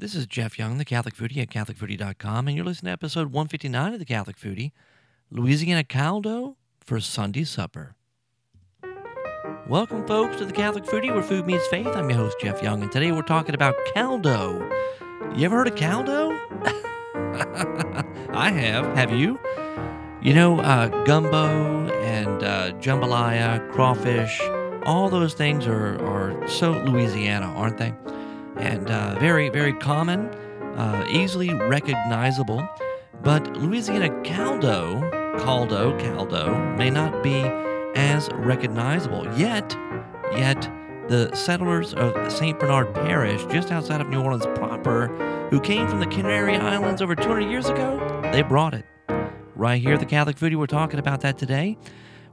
This is Jeff Young, the Catholic Foodie at CatholicFoodie.com, and you're listening to episode 159 of the Catholic Foodie Louisiana Caldo for Sunday Supper. Welcome, folks, to the Catholic Foodie where food meets faith. I'm your host, Jeff Young, and today we're talking about caldo. You ever heard of caldo? I have. Have you? You know, uh, gumbo and uh, jambalaya, crawfish, all those things are, are so Louisiana, aren't they? And uh, very, very common, uh, easily recognizable. But Louisiana caldo, caldo, caldo, may not be as recognizable yet. Yet, the settlers of St. Bernard Parish, just outside of New Orleans proper, who came from the Canary Islands over 200 years ago, they brought it. Right here the Catholic Foodie, we're talking about that today.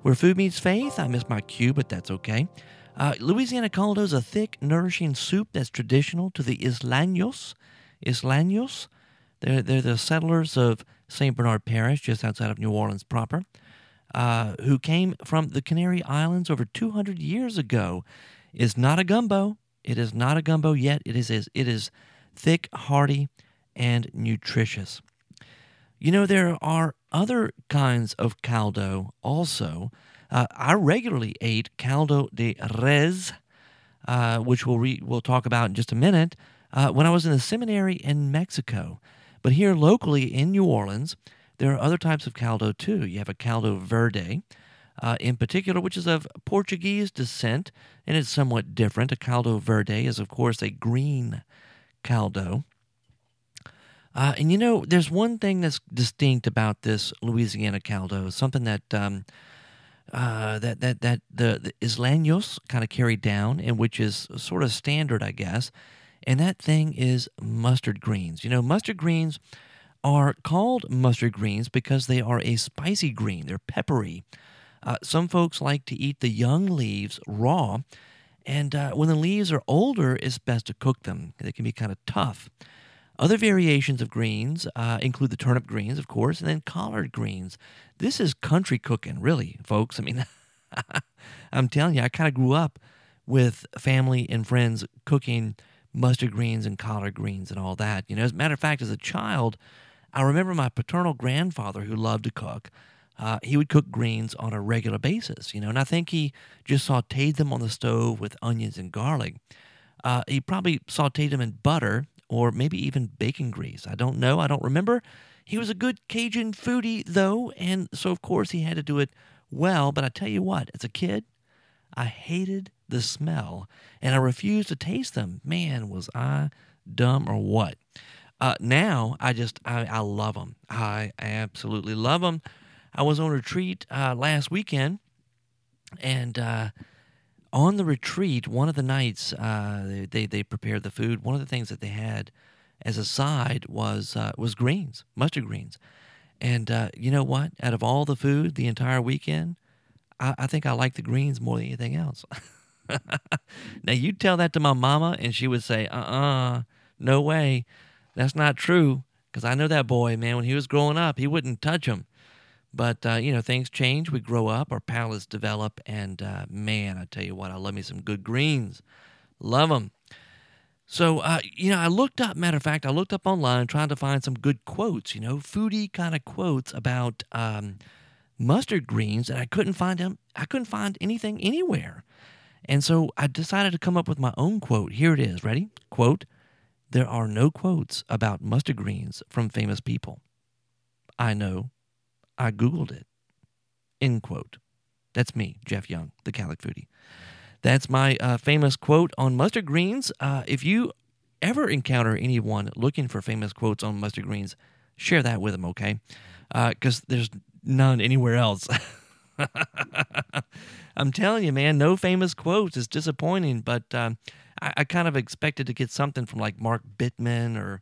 Where food meets faith, I missed my cue, but that's okay. Uh, Louisiana caldo is a thick, nourishing soup that's traditional to the Isleños. Isleños, they're, they're the settlers of St. Bernard Parish, just outside of New Orleans proper, uh, who came from the Canary Islands over 200 years ago. Is not a gumbo. It is not a gumbo yet. It is, it is thick, hearty, and nutritious. You know, there are other kinds of caldo also. Uh, I regularly ate caldo de res, uh, which we'll, re- we'll talk about in just a minute, uh, when I was in the seminary in Mexico. But here locally in New Orleans, there are other types of caldo too. You have a caldo verde, uh, in particular, which is of Portuguese descent, and it's somewhat different. A caldo verde is, of course, a green caldo. Uh, and you know, there's one thing that's distinct about this Louisiana caldo, something that um, uh, that that that the, the kind of carried down, and which is sort of standard, I guess. And that thing is mustard greens. You know, mustard greens are called mustard greens because they are a spicy green. They're peppery. Uh, some folks like to eat the young leaves raw, and uh, when the leaves are older, it's best to cook them. They can be kind of tough. Other variations of greens uh, include the turnip greens, of course, and then collard greens. This is country cooking, really, folks. I mean, I'm telling you, I kind of grew up with family and friends cooking mustard greens and collard greens and all that. You know, as a matter of fact, as a child, I remember my paternal grandfather who loved to cook. Uh, he would cook greens on a regular basis, you know, and I think he just sauteed them on the stove with onions and garlic. Uh, he probably sauteed them in butter or maybe even bacon grease. I don't know. I don't remember. He was a good Cajun foodie, though, and so of course he had to do it well. But I tell you what, as a kid, I hated the smell and I refused to taste them. Man, was I dumb or what? Uh, now I just I, I love them. I absolutely love them. I was on retreat uh, last weekend, and uh, on the retreat, one of the nights uh, they they prepared the food. One of the things that they had as a side was uh, was greens, mustard greens, and uh, you know what? Out of all the food the entire weekend, I, I think I like the greens more than anything else. now you tell that to my mama, and she would say, "Uh uh no way, that's not true." Because I know that boy, man. When he was growing up, he wouldn't touch them. But, uh, you know, things change. We grow up, our palates develop. And uh, man, I tell you what, I love me some good greens. Love them. So, uh, you know, I looked up, matter of fact, I looked up online trying to find some good quotes, you know, foodie kind of quotes about um, mustard greens, and I couldn't find them. I couldn't find anything anywhere. And so I decided to come up with my own quote. Here it is. Ready? Quote There are no quotes about mustard greens from famous people. I know I Googled it. End quote. That's me, Jeff Young, the Catholic foodie. That's my uh, famous quote on mustard greens. Uh, if you ever encounter anyone looking for famous quotes on mustard greens, share that with them, okay? Because uh, there's none anywhere else. I'm telling you, man, no famous quotes is disappointing, but um, I, I, kind of expected to get something from like Mark Bittman or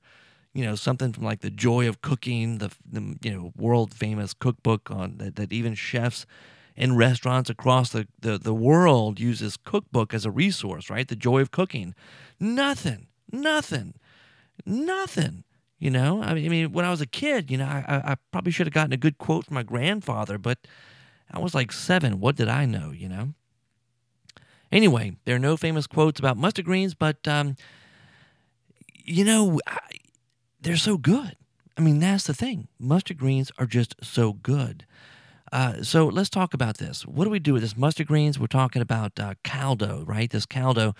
you know something from like the joy of cooking the, the you know world famous cookbook on that, that even chefs in restaurants across the, the, the world use this cookbook as a resource right? The joy of cooking. Nothing nothing nothing you know? I mean, when i was a kid you know I, I probably should have gotten a good quote from my grandfather but i was like seven. What did i know you know? Anyway there are no famous quotes about mustard greens but um, you know, I, they're so good. I mean, that's the thing. Mustard greens are just so good. Uh, so let's talk about this. What do we do with this mustard greens? We're talking about uh, caldo, right? This caldo,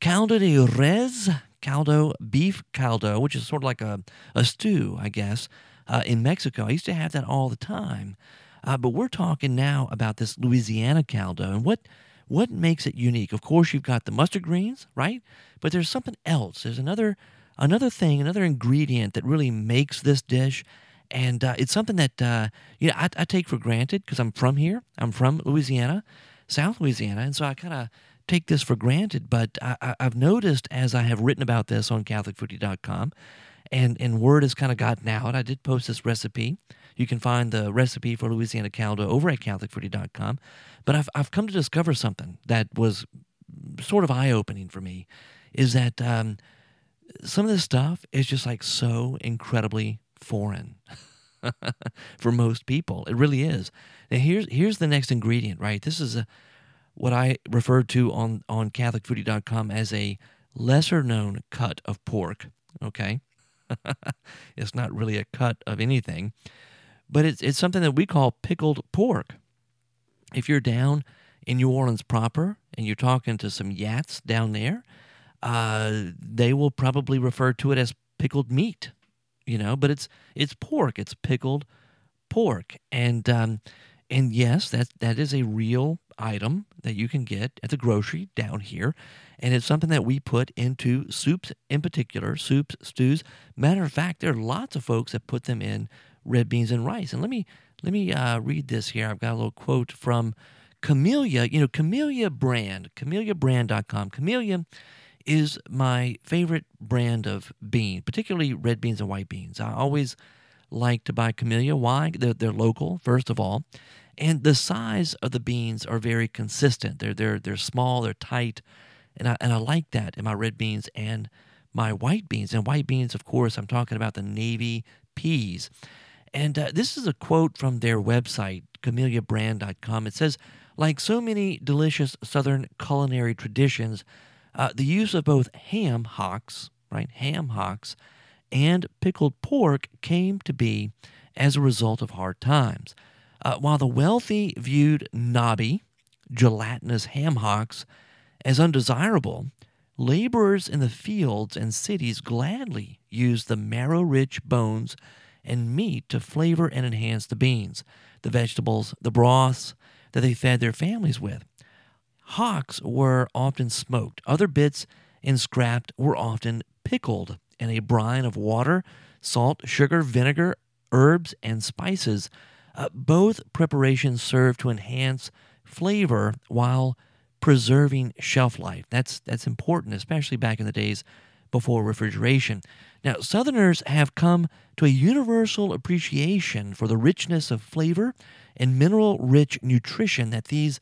caldo de res, caldo, beef caldo, which is sort of like a, a stew, I guess, uh, in Mexico. I used to have that all the time. Uh, but we're talking now about this Louisiana caldo and what what makes it unique. Of course, you've got the mustard greens, right? But there's something else. There's another another thing, another ingredient that really makes this dish and uh, it's something that uh, you know I, I take for granted because I'm from here. I'm from Louisiana, South Louisiana, and so I kind of take this for granted. But I, have noticed as I have written about this on CatholicFoodie.com, and and word has kind of gotten out. I did post this recipe. You can find the recipe for Louisiana caldo over at CatholicFoodie.com. But I've I've come to discover something that was sort of eye opening for me, is that um, some of this stuff is just like so incredibly foreign for most people. It really is. Now here's here's the next ingredient, right? This is a, what I referred to on on CatholicFoodie.com as a lesser known cut of pork. Okay, it's not really a cut of anything, but it's it's something that we call pickled pork. If you're down in New Orleans proper and you're talking to some Yats down there, uh, they will probably refer to it as pickled meat you know, but it's it's pork. It's pickled pork, and um, and yes, that that is a real item that you can get at the grocery down here, and it's something that we put into soups in particular, soups, stews. Matter of fact, there are lots of folks that put them in red beans and rice. And let me let me uh, read this here. I've got a little quote from Camellia. You know, Camellia Brand, CamelliaBrand.com. Camellia is my favorite brand of bean, particularly red beans and white beans. I always like to buy Camellia. Why? They're, they're local, first of all. And the size of the beans are very consistent. They're, they're, they're small, they're tight. And I, and I like that in my red beans and my white beans. And white beans, of course, I'm talking about the navy peas. And uh, this is a quote from their website, CamelliaBrand.com. It says, like so many delicious Southern culinary traditions, uh, the use of both ham hocks, right, ham hocks, and pickled pork came to be as a result of hard times. Uh, while the wealthy viewed knobby, gelatinous ham hocks as undesirable, laborers in the fields and cities gladly used the marrow rich bones and meat to flavor and enhance the beans, the vegetables, the broths that they fed their families with. Hocks were often smoked. Other bits and scrapped were often pickled in a brine of water, salt, sugar, vinegar, herbs, and spices. Uh, both preparations serve to enhance flavor while preserving shelf life. That's that's important, especially back in the days before refrigeration. Now, Southerners have come to a universal appreciation for the richness of flavor and mineral rich nutrition that these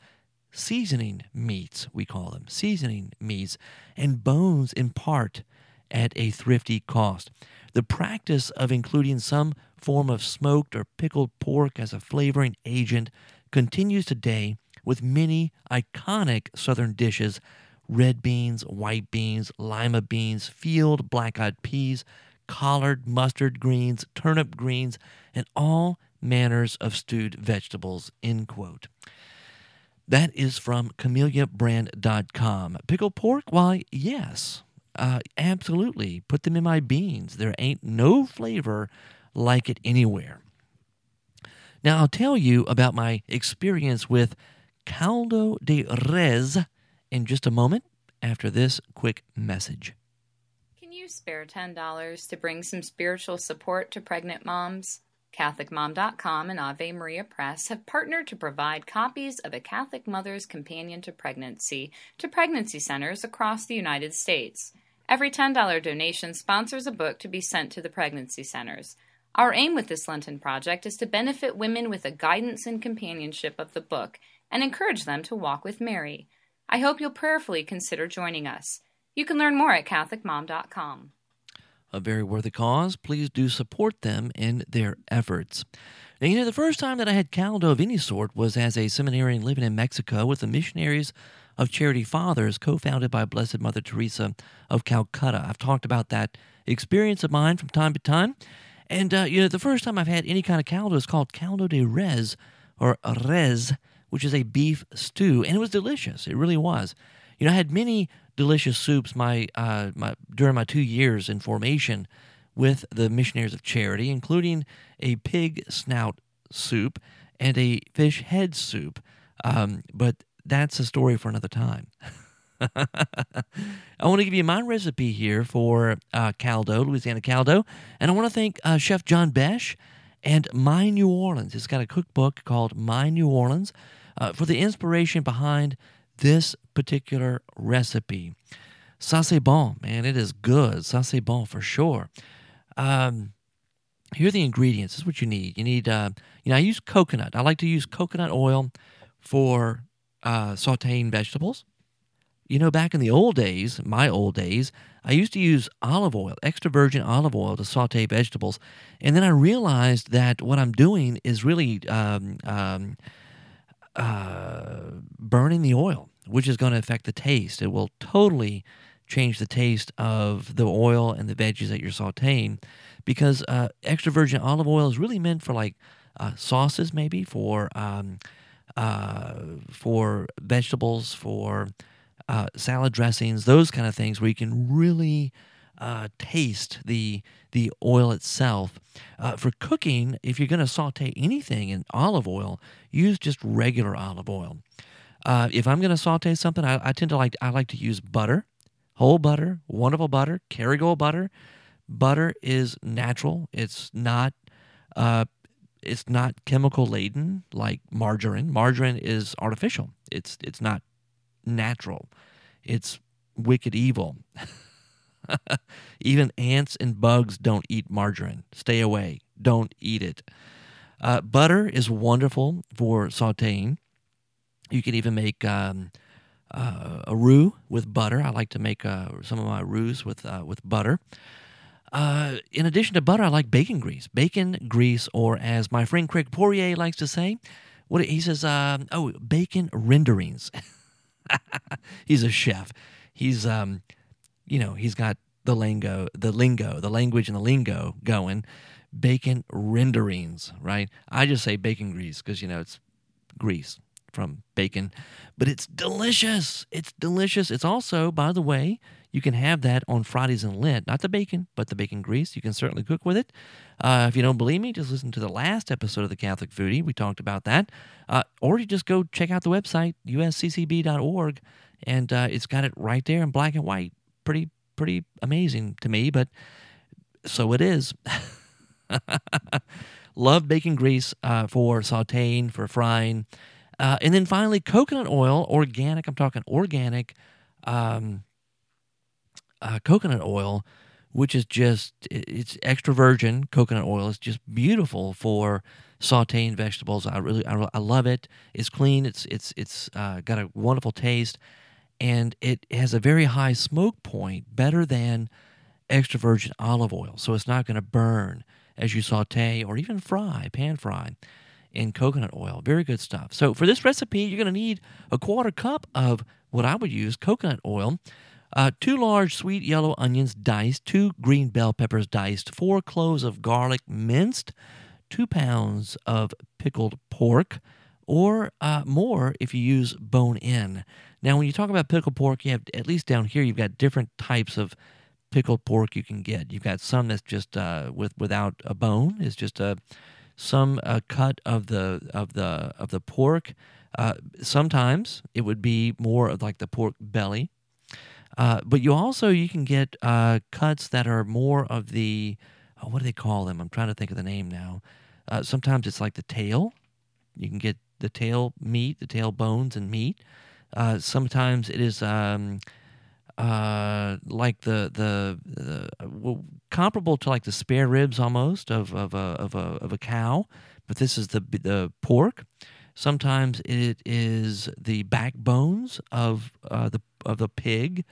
seasoning meats, we call them seasoning meats, and bones in part at a thrifty cost. The practice of including some form of smoked or pickled pork as a flavoring agent continues today with many iconic southern dishes red beans, white beans, lima beans, field black eyed peas, collard, mustard greens, turnip greens, and all manners of stewed vegetables. End quote. That is from CamelliaBrand.com. Pickled pork? Why, yes, uh, absolutely. Put them in my beans. There ain't no flavor like it anywhere. Now, I'll tell you about my experience with caldo de res in just a moment after this quick message. Can you spare $10 to bring some spiritual support to pregnant moms? CatholicMom.com and Ave Maria Press have partnered to provide copies of A Catholic Mother's Companion to Pregnancy to pregnancy centers across the United States. Every $10 donation sponsors a book to be sent to the pregnancy centers. Our aim with this Lenten project is to benefit women with the guidance and companionship of the book and encourage them to walk with Mary. I hope you'll prayerfully consider joining us. You can learn more at CatholicMom.com a very worthy cause, please do support them in their efforts. Now, you know, the first time that I had caldo of any sort was as a seminarian living in Mexico with the Missionaries of Charity Fathers, co founded by Blessed Mother Teresa of Calcutta. I've talked about that experience of mine from time to time. And, uh, you know, the first time I've had any kind of caldo is called caldo de res or res, which is a beef stew. And it was delicious. It really was. You know, I had many delicious soups my, uh, my during my two years in formation with the Missionaries of Charity, including a pig snout soup and a fish head soup. Um, but that's a story for another time. I want to give you my recipe here for uh, caldo, Louisiana caldo, and I want to thank uh, Chef John Besh and My New Orleans. It's got a cookbook called My New Orleans uh, for the inspiration behind this particular recipe. C'est bon, man. It is good. C'est bon for sure. Um, here are the ingredients. This is what you need. You need, uh, you know, I use coconut. I like to use coconut oil for uh, sauteing vegetables. You know, back in the old days, my old days, I used to use olive oil, extra virgin olive oil to saute vegetables. And then I realized that what I'm doing is really um, um, uh, burning the oil, which is going to affect the taste. It will totally change the taste of the oil and the veggies that you're sauteing because uh, extra virgin olive oil is really meant for like uh, sauces, maybe for um, uh, for vegetables, for uh, salad dressings, those kind of things where you can really uh, taste the the oil itself. Uh, for cooking, if you're going to saute anything in olive oil, use just regular olive oil. Uh, if I'm going to saute something, I, I, tend to like I like to use butter, whole butter, wonderful butter, Kerrygold butter. Butter is natural. It's not uh, it's not chemical laden like margarine. Margarine is artificial. It's it's not natural. It's wicked evil. Even ants and bugs don't eat margarine. Stay away. Don't eat it. Uh, butter is wonderful for sauteing. You can even make um, uh, a roux with butter. I like to make uh, some of my roux with uh, with butter. Uh, in addition to butter, I like bacon grease. Bacon grease, or as my friend Craig Poirier likes to say, what he says, uh, oh, bacon renderings. he's a chef. He's um, you know, he's got the lingo, the lingo, the language and the lingo going. Bacon renderings, right? I just say bacon grease because you know it's grease from bacon, but it's delicious. It's delicious. It's also, by the way, you can have that on Fridays in Lent. Not the bacon, but the bacon grease. You can certainly cook with it. Uh, if you don't believe me, just listen to the last episode of the Catholic Foodie. We talked about that. Uh, or you just go check out the website, usccb.org, and uh, it's got it right there in black and white. Pretty, pretty amazing to me, but so it is. Love bacon grease uh, for sauteing, for frying. Uh, and then finally, coconut oil, organic. I'm talking organic um, uh, coconut oil, which is just it's extra virgin coconut oil. It's just beautiful for sautéing vegetables. I really I, I love it. It's clean. It's it's it's uh, got a wonderful taste, and it has a very high smoke point, better than extra virgin olive oil. So it's not going to burn as you saute or even fry, pan fry in coconut oil. Very good stuff. So for this recipe, you're going to need a quarter cup of what I would use coconut oil. Uh, two large sweet yellow onions diced, two green bell peppers diced, four cloves of garlic minced, two pounds of pickled pork, or uh, more if you use bone in. Now, when you talk about pickled pork, you have at least down here you've got different types of pickled pork you can get. You've got some that's just uh, with without a bone. It's just a some uh, cut of the of the of the pork. Uh, sometimes it would be more of like the pork belly, uh, but you also you can get uh, cuts that are more of the oh, what do they call them? I'm trying to think of the name now. Uh, sometimes it's like the tail. You can get the tail meat, the tail bones and meat. Sometimes it is um, like the the, the well, comparable to like the spare ribs almost of of a of a of a cow, but this is the the pork. Sometimes it is the backbones of uh, the of the pig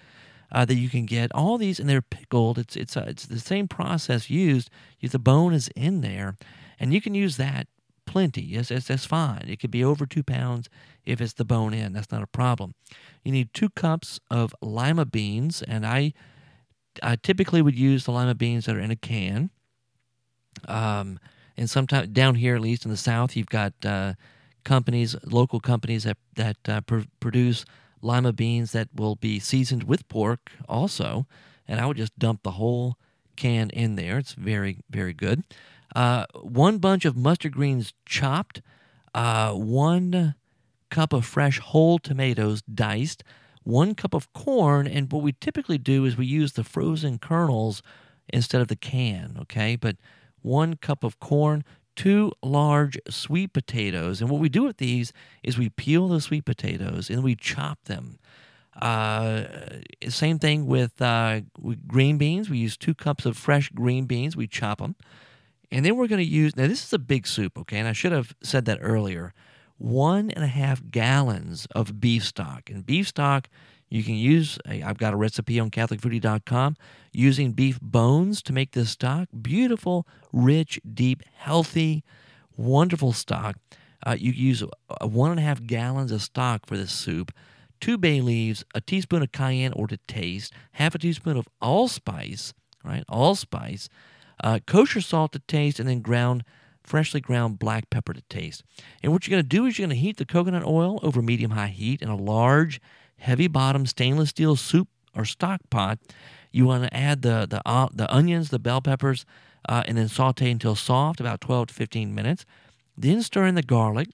uh, that you can get. All these and they're pickled. It's it's uh, it's the same process used. The bone is in there, and you can use that plenty. Yes, that's fine. It could be over two pounds if it's the bone in. That's not a problem. You need two cups of lima beans, and I I typically would use the lima beans that are in a can. Um, and sometimes down here, at least in the South, you've got uh, companies, local companies that that uh, pr- produce lima beans that will be seasoned with pork also. And I would just dump the whole can in there. It's very very good. Uh, one bunch of mustard greens chopped. Uh, one cup of fresh whole tomatoes diced. One cup of corn, and what we typically do is we use the frozen kernels instead of the can. Okay, but one cup of corn, two large sweet potatoes. And what we do with these is we peel the sweet potatoes and we chop them. Uh, same thing with, uh, with green beans. We use two cups of fresh green beans. We chop them. And then we're going to use, now this is a big soup, okay? And I should have said that earlier. One and a half gallons of beef stock. And beef stock you can use, I've got a recipe on CatholicFoodie.com using beef bones to make this stock. Beautiful, rich, deep, healthy, wonderful stock. Uh, you use one and a half gallons of stock for this soup, two bay leaves, a teaspoon of cayenne or to taste, half a teaspoon of allspice, right? Allspice, uh, kosher salt to taste, and then ground, freshly ground black pepper to taste. And what you're going to do is you're going to heat the coconut oil over medium high heat in a large heavy bottom stainless steel soup or stock pot. You want to add the the uh, the onions, the bell peppers, uh, and then saute until soft, about 12 to 15 minutes. Then stir in the garlic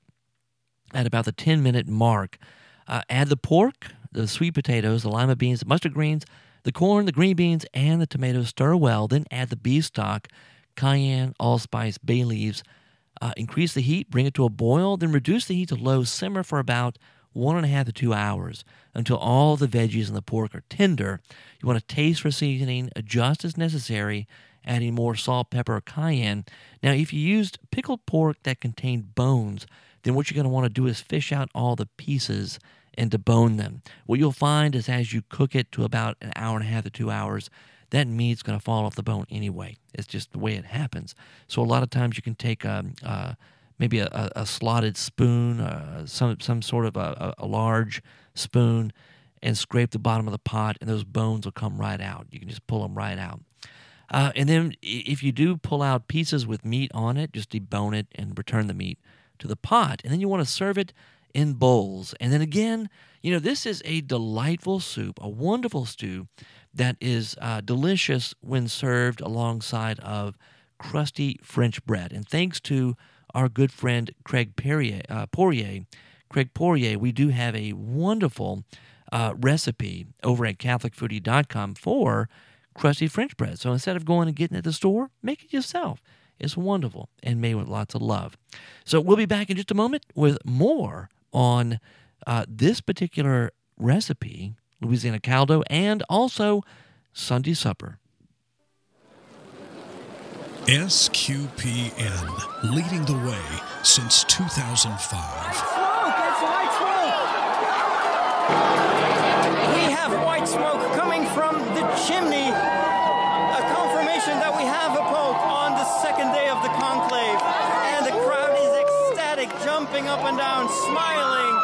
at about the 10 minute mark. Uh, add the pork, the sweet potatoes, the lima beans, the mustard greens, the corn, the green beans, and the tomatoes. Stir well. Then add the beef stock, cayenne, allspice, bay leaves. Uh, increase the heat, bring it to a boil, then reduce the heat to low. Simmer for about one and a half to two hours until all the veggies and the pork are tender. You want to taste for seasoning, adjust as necessary, adding more salt, pepper, or cayenne. Now, if you used pickled pork that contained bones, then what you're going to want to do is fish out all the pieces and debone them. What you'll find is as you cook it to about an hour and a half to two hours, that meat's going to fall off the bone anyway. It's just the way it happens. So a lot of times you can take a, um, a uh, maybe a, a, a slotted spoon, uh, some some sort of a, a, large spoon, and scrape the bottom of the pot, and those bones will come right out. You can just pull them right out. Uh, and then if you do pull out pieces with meat on it, just debone it and return the meat to the pot. And then you want to serve it in bowls. And then again, you know, this is a delightful soup, a wonderful stew that is uh, delicious when served alongside of crusty French bread. And thanks to our good friend Craig Perrier, uh, Poirier, Craig Poirier, we do have a wonderful uh, recipe over at CatholicFoodie.com for crusty French bread. So instead of going and getting it at the store, make it yourself. It's wonderful and made with lots of love. So we'll be back in just a moment with more on uh, this particular recipe, Louisiana Caldo, and also Sunday Supper. SQPN, leading the way since 2005. We have white smoke coming from the chimney, a confirmation that we have a pope on the second day of the conclave. And the crowd is ecstatic, jumping up and down, smiling,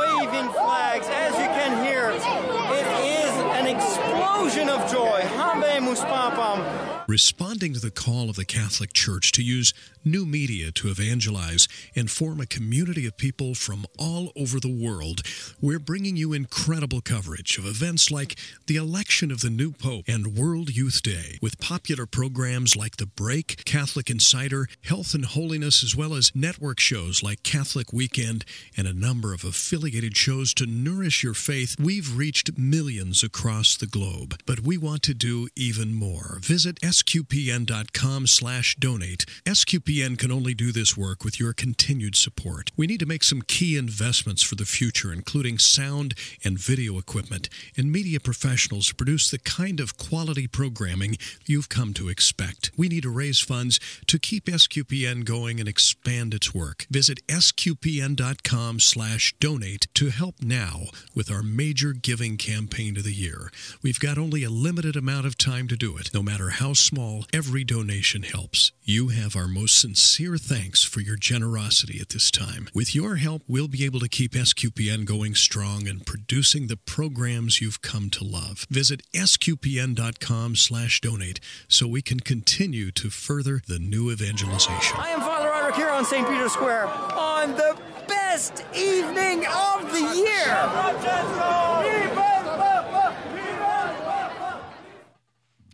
waving flags. As you can hear, it is an explosion of joy. Habemus Papam. Responding to the call of the Catholic Church to use new media to evangelize and form a community of people from all over the world, we're bringing you incredible coverage of events like the election of the new Pope and World Youth Day, with popular programs like The Break, Catholic Insider, Health and Holiness, as well as network shows like Catholic Weekend and a number of affiliated shows to nourish your faith. We've reached millions across the globe, but we want to do even more. Visit sqpn.com slash donate. SQPN can only do this work with your continued support. We need to make some key investments for the future, including sound and video equipment and media professionals to produce the kind of quality programming you've come to expect. We need to raise funds to keep SQPN going and expand its work. Visit sqpn.com slash donate to help now with our major giving campaign of the year. We've got only a limited amount of time to do it, no matter how small, every donation helps. You have our most sincere thanks for your generosity at this time. With your help, we'll be able to keep SQPN going strong and producing the programs you've come to love. Visit sqpn.com slash donate so we can continue to further the new evangelization. I am Father Roderick here on St. Peter's Square on the best evening of the year.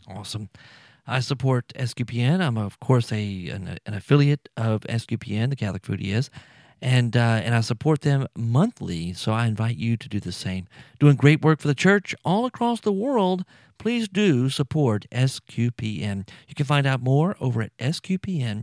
Awesome. I support SQPN. I'm, of course, a an, an affiliate of SQPN, the Catholic Foodie is, and uh, and I support them monthly. So I invite you to do the same. Doing great work for the church all across the world. Please do support SQPN. You can find out more over at sqpn.com.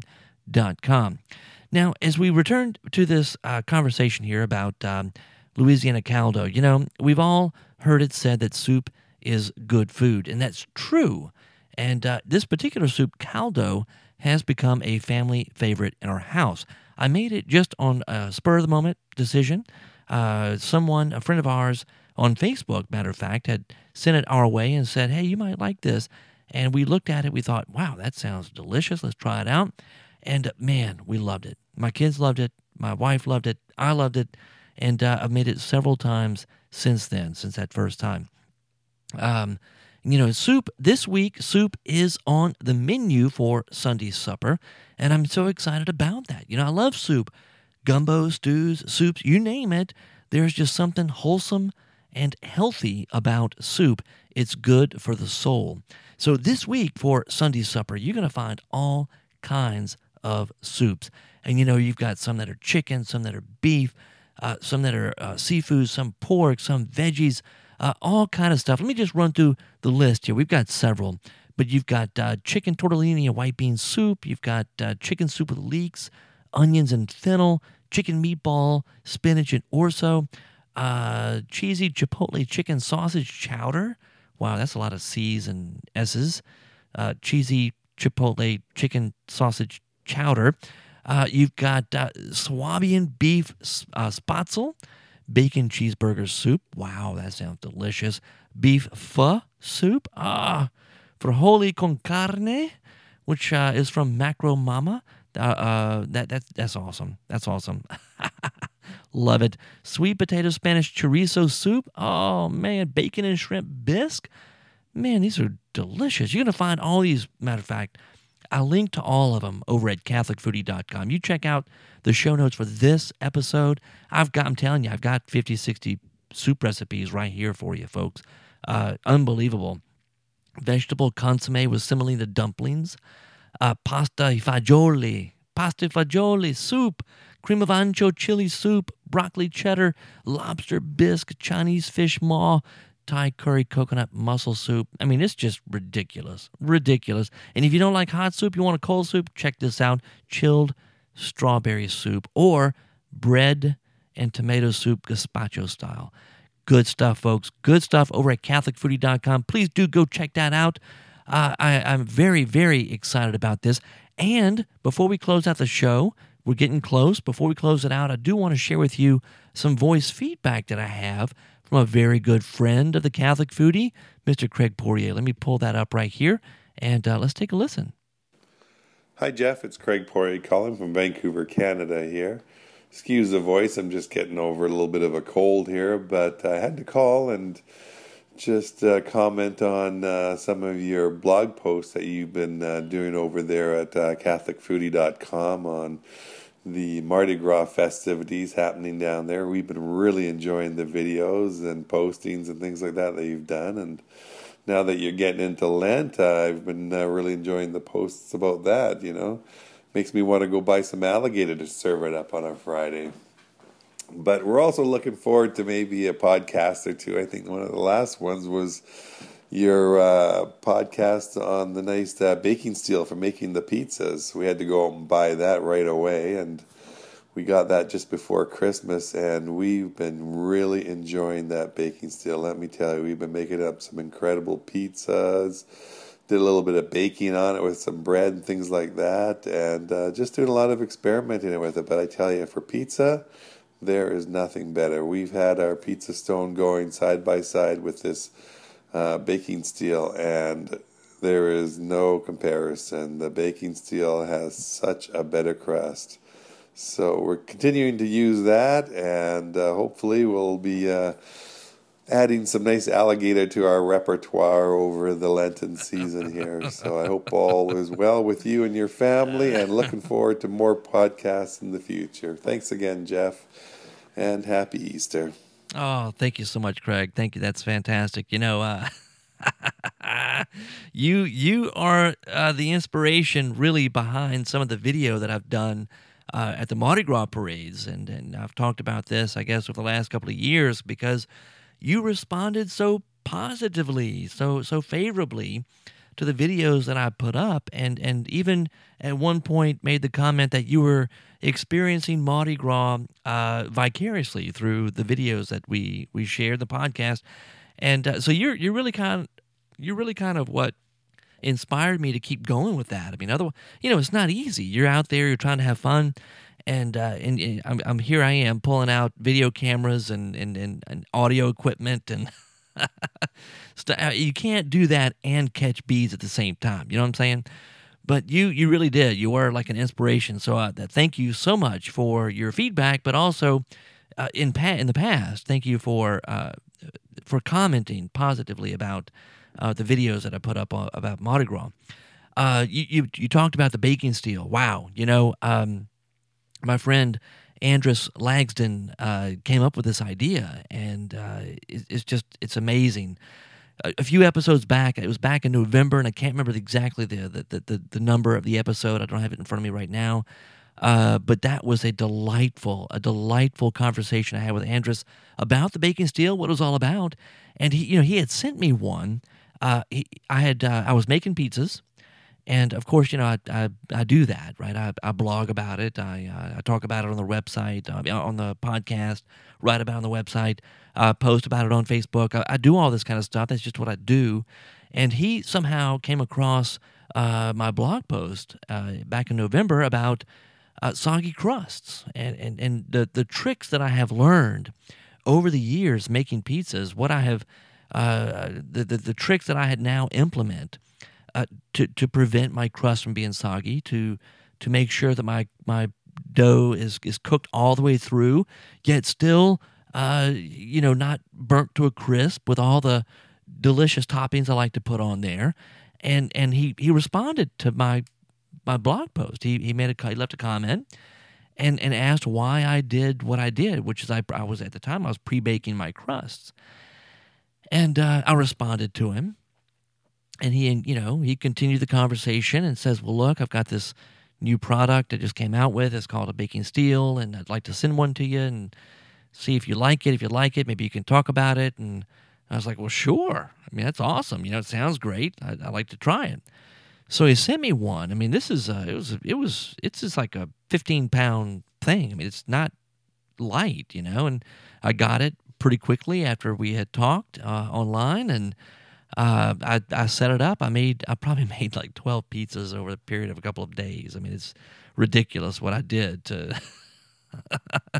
Now, as we return to this uh, conversation here about um, Louisiana caldo, you know, we've all heard it said that soup is good food, and that's true. And uh, this particular soup, caldo, has become a family favorite in our house. I made it just on a spur of the moment decision. Uh, someone, a friend of ours on Facebook, matter of fact, had sent it our way and said, Hey, you might like this. And we looked at it. We thought, Wow, that sounds delicious. Let's try it out. And man, we loved it. My kids loved it. My wife loved it. I loved it. And uh, I've made it several times since then, since that first time. Um, you know, soup this week, soup is on the menu for Sunday supper, and I'm so excited about that. You know, I love soup, gumbo, stews, soups, you name it. There's just something wholesome and healthy about soup. It's good for the soul. So this week for Sunday supper, you're going to find all kinds of soups. And you know, you've got some that are chicken, some that are beef, uh, some that are uh, seafood, some pork, some veggies uh, all kind of stuff. Let me just run through the list here. We've got several, but you've got uh, chicken tortellini and white bean soup. You've got uh, chicken soup with leeks, onions and fennel, chicken meatball, spinach and orzo, uh, cheesy chipotle chicken sausage chowder. Wow, that's a lot of C's and S's. Uh, cheesy chipotle chicken sausage chowder. Uh, you've got uh, Swabian beef uh, spatzel, bacon cheeseburger soup. Wow, that sounds delicious. Beef pho soup. Ah, frijoles con carne, which uh, is from Macro Mama. Uh, uh, that that's that's awesome. That's awesome. Love it. Sweet potato Spanish chorizo soup. Oh man, bacon and shrimp bisque. Man, these are delicious. You're gonna find all these. Matter of fact, I'll link to all of them over at CatholicFoodie.com. You check out the show notes for this episode. I've got, I'm telling you, I've got 50, 60 soup recipes right here for you, folks. Uh, unbelievable. Vegetable consomme was with semolina dumplings, uh, pasta fagioli, pasta fagioli soup, cream of ancho chili soup, broccoli cheddar, lobster bisque, Chinese fish maw, Thai curry coconut mussel soup. I mean, it's just ridiculous. Ridiculous. And if you don't like hot soup, you want a cold soup, check this out chilled strawberry soup or bread and tomato soup gazpacho style. Good stuff, folks. Good stuff over at CatholicFoodie.com. Please do go check that out. Uh, I, I'm very, very excited about this. And before we close out the show, we're getting close. Before we close it out, I do want to share with you some voice feedback that I have from a very good friend of the Catholic foodie, Mr. Craig Poirier. Let me pull that up right here and uh, let's take a listen. Hi, Jeff. It's Craig Poirier calling from Vancouver, Canada here. Excuse the voice, I'm just getting over a little bit of a cold here, but I had to call and just uh, comment on uh, some of your blog posts that you've been uh, doing over there at uh, CatholicFoodie.com on the Mardi Gras festivities happening down there. We've been really enjoying the videos and postings and things like that that you've done. And now that you're getting into Lent, I've been uh, really enjoying the posts about that. You know, makes me want to go buy some alligator to serve it up on a Friday. But we're also looking forward to maybe a podcast or two. I think one of the last ones was your uh, podcast on the nice uh, baking steel for making the pizzas. We had to go and buy that right away, and we got that just before Christmas, and we've been really enjoying that baking steel. Let me tell you, we've been making up some incredible pizzas. Did a little bit of baking on it with some bread and things like that, and uh, just doing a lot of experimenting with it. But I tell you, for pizza, there is nothing better. We've had our pizza stone going side by side with this uh, baking steel, and there is no comparison. The baking steel has such a better crust. So we're continuing to use that, and uh, hopefully we'll be uh, adding some nice alligator to our repertoire over the Lenten season here. So I hope all is well with you and your family, and looking forward to more podcasts in the future. Thanks again, Jeff, and happy Easter. Oh, thank you so much, Craig. Thank you. That's fantastic. You know, uh, you you are uh, the inspiration really behind some of the video that I've done uh, at the Mardi Gras parades, and and I've talked about this, I guess, over the last couple of years because you responded so positively, so so favorably to the videos that I put up, and and even at one point made the comment that you were experiencing Mardi Gras uh, vicariously through the videos that we we shared the podcast, and uh, so you're you're really kind of, you're really kind of what inspired me to keep going with that. I mean, otherwise, you know, it's not easy. You're out there, you're trying to have fun, and uh, and, and I'm, I'm here. I am pulling out video cameras and and, and, and audio equipment, and uh, you can't do that and catch bees at the same time. You know what I'm saying? But you you really did. You were like an inspiration. So uh, thank you so much for your feedback, but also uh, in pa- in the past, thank you for uh, for commenting positively about uh, the videos that I put up about Mardi Gras. You, you, you talked about the baking steel. Wow, you know, um, my friend Andris Lagsdin uh, came up with this idea, and uh, it, it's just it's amazing. A, a, few episodes back, it was back in November, and I can't remember exactly the the, the, the number of the episode. I don't have it in front of me right now. Uh, but that was a delightful, a delightful conversation I had with Andris about the baking steel, what it was all about, and he, you know, he had sent me one uh, he, I had uh, I was making pizzas, and of course, you know, I I, I do that, right? I, I blog about it. I uh, I talk about it on the website, uh, on the podcast, write about it on the website, uh, post about it on Facebook. I, I, do all this kind of stuff. That's just what I do. And he somehow came across uh, my blog post back in November about soggy crusts and, and and the the tricks that I have learned over the years making pizzas. What I have uh, the, the, the tricks that I had now implement uh, to to prevent my crust from being soggy, to to make sure that my my dough is is cooked all the way through, yet still uh, you know not burnt to a crisp with all the delicious toppings I like to put on there. And and he he responded to my my blog post. He he made a he left a comment and and asked why I did what I did, which is I I was at the time I was pre baking my crusts. And uh, I responded to him. And he, you know, he continued the conversation and says, Well, look, I've got this new product I just came out with. It's called a baking steel, and I'd like to send one to you and see if you like it. If you like it, maybe you can talk about it. And I was like, Well, sure. I mean, that's awesome. You know, it sounds great. I, would like to try it. So he sent me one. I mean, this is uh, it was it was it's just like a 15 pound thing. I mean, it's not light, you know. And I got it, pretty quickly after we had talked uh, online, and uh, I, I set it up. I made I probably made like twelve pizzas over the period of a couple of days. I mean, it's ridiculous what I did to.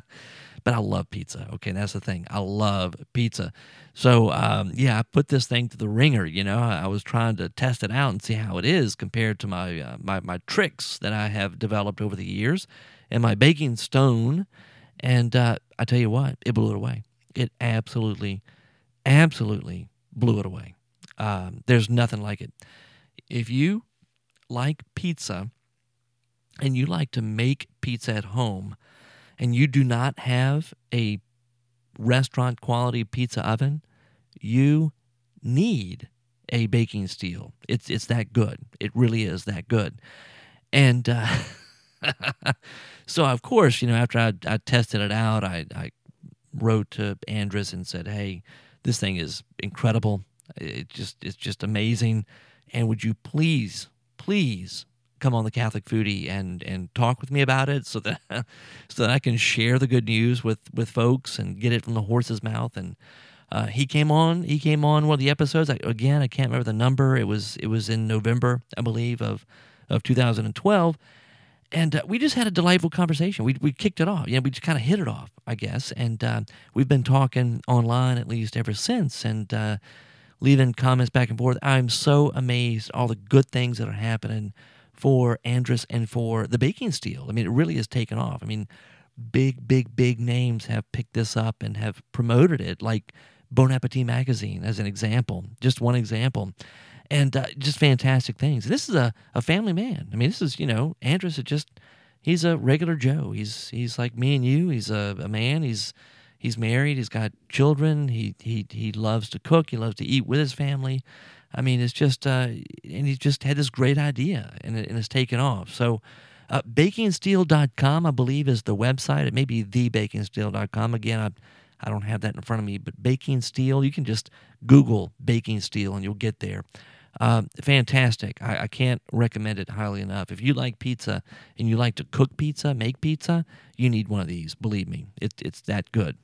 but I love pizza. Okay, that's the thing. I love pizza. So um, yeah, I put this thing to the ringer. You know, I, I, was trying to test it out and see how it is compared to my uh, my my tricks that I have developed over the years, and my baking stone. And uh, I tell you what, it blew it away it absolutely, absolutely blew it away. Um, there's nothing like it. If you like pizza and you like to make pizza at home and you do not have a restaurant quality pizza oven, you need a baking steel. It's it's that good. It really is that good. And uh, so, of course, you know, after I, I tested it out, I, I wrote to Andris and said, "Hey, this thing is incredible. It just it's just amazing, and would you please, please come on the Catholic Foodie and and talk with me about it so that so that I can share the good news with with folks and get it from the horse's mouth." And uh, he came on. He came on one of the episodes. I, again, I can't remember the number. It was it was in November, I believe, of of 2012 and uh, we just had a delightful conversation. We we kicked it off. You know, we just kind of hit it off, I guess. And uh, we've been talking online at least ever since. And leaving comments back and forth. I'm so amazed all the good things that are happening for Andris and for the baking steel. I mean, it really has taken off. I mean, big, big, big names have picked this up and have promoted it, like Bon Appetit magazine, as an example, just one example. And uh, just fantastic things. This is a, a family man. I mean, this is, you know, Andris is just, he's a regular Joe. He's he's like me and you. He's a, a man. He's he's married. He's got children. He, he, he loves to cook. He loves to eat with his family. I mean, it's just, uh, and he's just had this great idea and, it, and it's taken off. So, uh, bakingsteel.com, I believe, is the website. It may be thebakingsteel.com. Again, I, I don't have that in front of me, but Baking Steel, you can just Google Baking Steel and you'll get there. Uh, fantastic. I, I, can't recommend it highly enough. If you like pizza and you like to cook pizza, make pizza, you need one of these. Believe me, it, it's that good.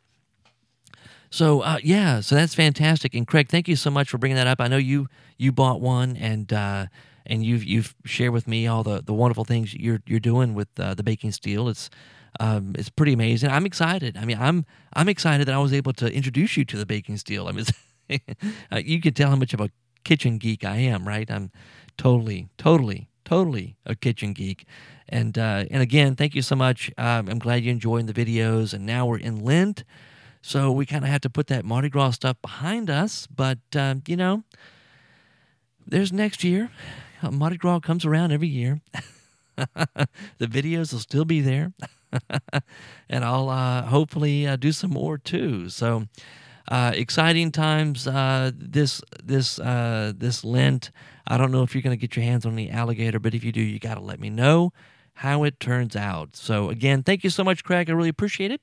So uh, yeah, so that's fantastic. And Craig, thank you so much for bringing that up. I know you you bought one and uh, and you've you've shared with me all the, the wonderful things you're you're doing with uh, the baking steel. It's um, it's pretty amazing. I'm excited. I mean, I'm I'm excited that I was able to introduce you to the baking steel. I mean, uh, you can tell how much of a kitchen geek I am, right? I'm totally, totally, totally a kitchen geek. And uh, and again, thank you so much. Um, I'm glad you're enjoying the videos. And now we're in Lent, so we kind of have to put that Mardi Gras stuff behind us. But um, you know, there's next year. Mardi Gras comes around every year. the videos will still be there. and I'll uh, hopefully uh, do some more too. So uh, exciting times uh, this this uh, this Lent. I don't know if you're going to get your hands on the alligator, but if you do, you got to let me know how it turns out. So again, thank you so much, Craig. I really appreciate it.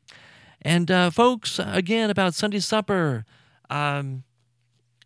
And uh, folks, again about Sunday supper. Um,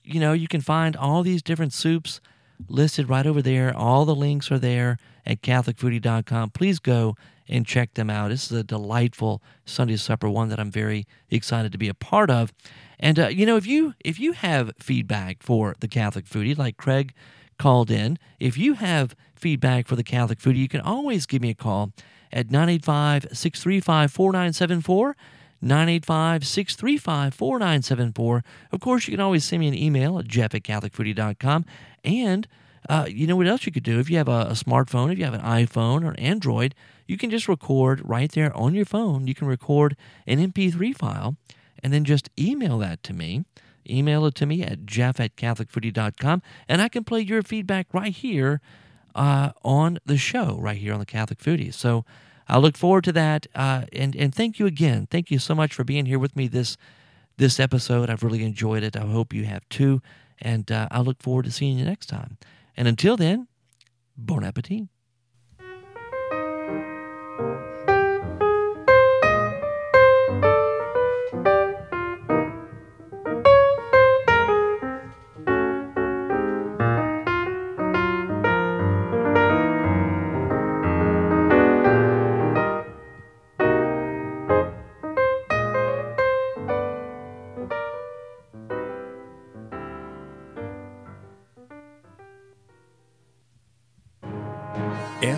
you know, you can find all these different soups listed right over there. All the links are there at CatholicFoodie.com. Please go and check them out. This is a delightful Sunday supper, one that I'm very excited to be a part of. And uh, you know, if you if you have feedback for the Catholic Foodie, like Craig called in, if you have feedback for the Catholic Foodie, you can always give me a call at 985 635 4974. 985 635 4974. Of course, you can always send me an email at jeff at CatholicFoodie.com. And uh, you know what else you could do? If you have a, a, smartphone, if you have an iPhone or Android, you can just record right there on your phone. You can record an MP3 file and then just email that to me. Email it to me at jeff at catholicfoodie.com, and I can play your feedback right here uh, on the show, right here on the Catholic Foodie. So I look forward to that, uh, and and thank you again. Thank you so much for being here with me this this episode. I've really enjoyed it. I hope you have too, and uh, I look forward to seeing you next time. And until then, bon appetit.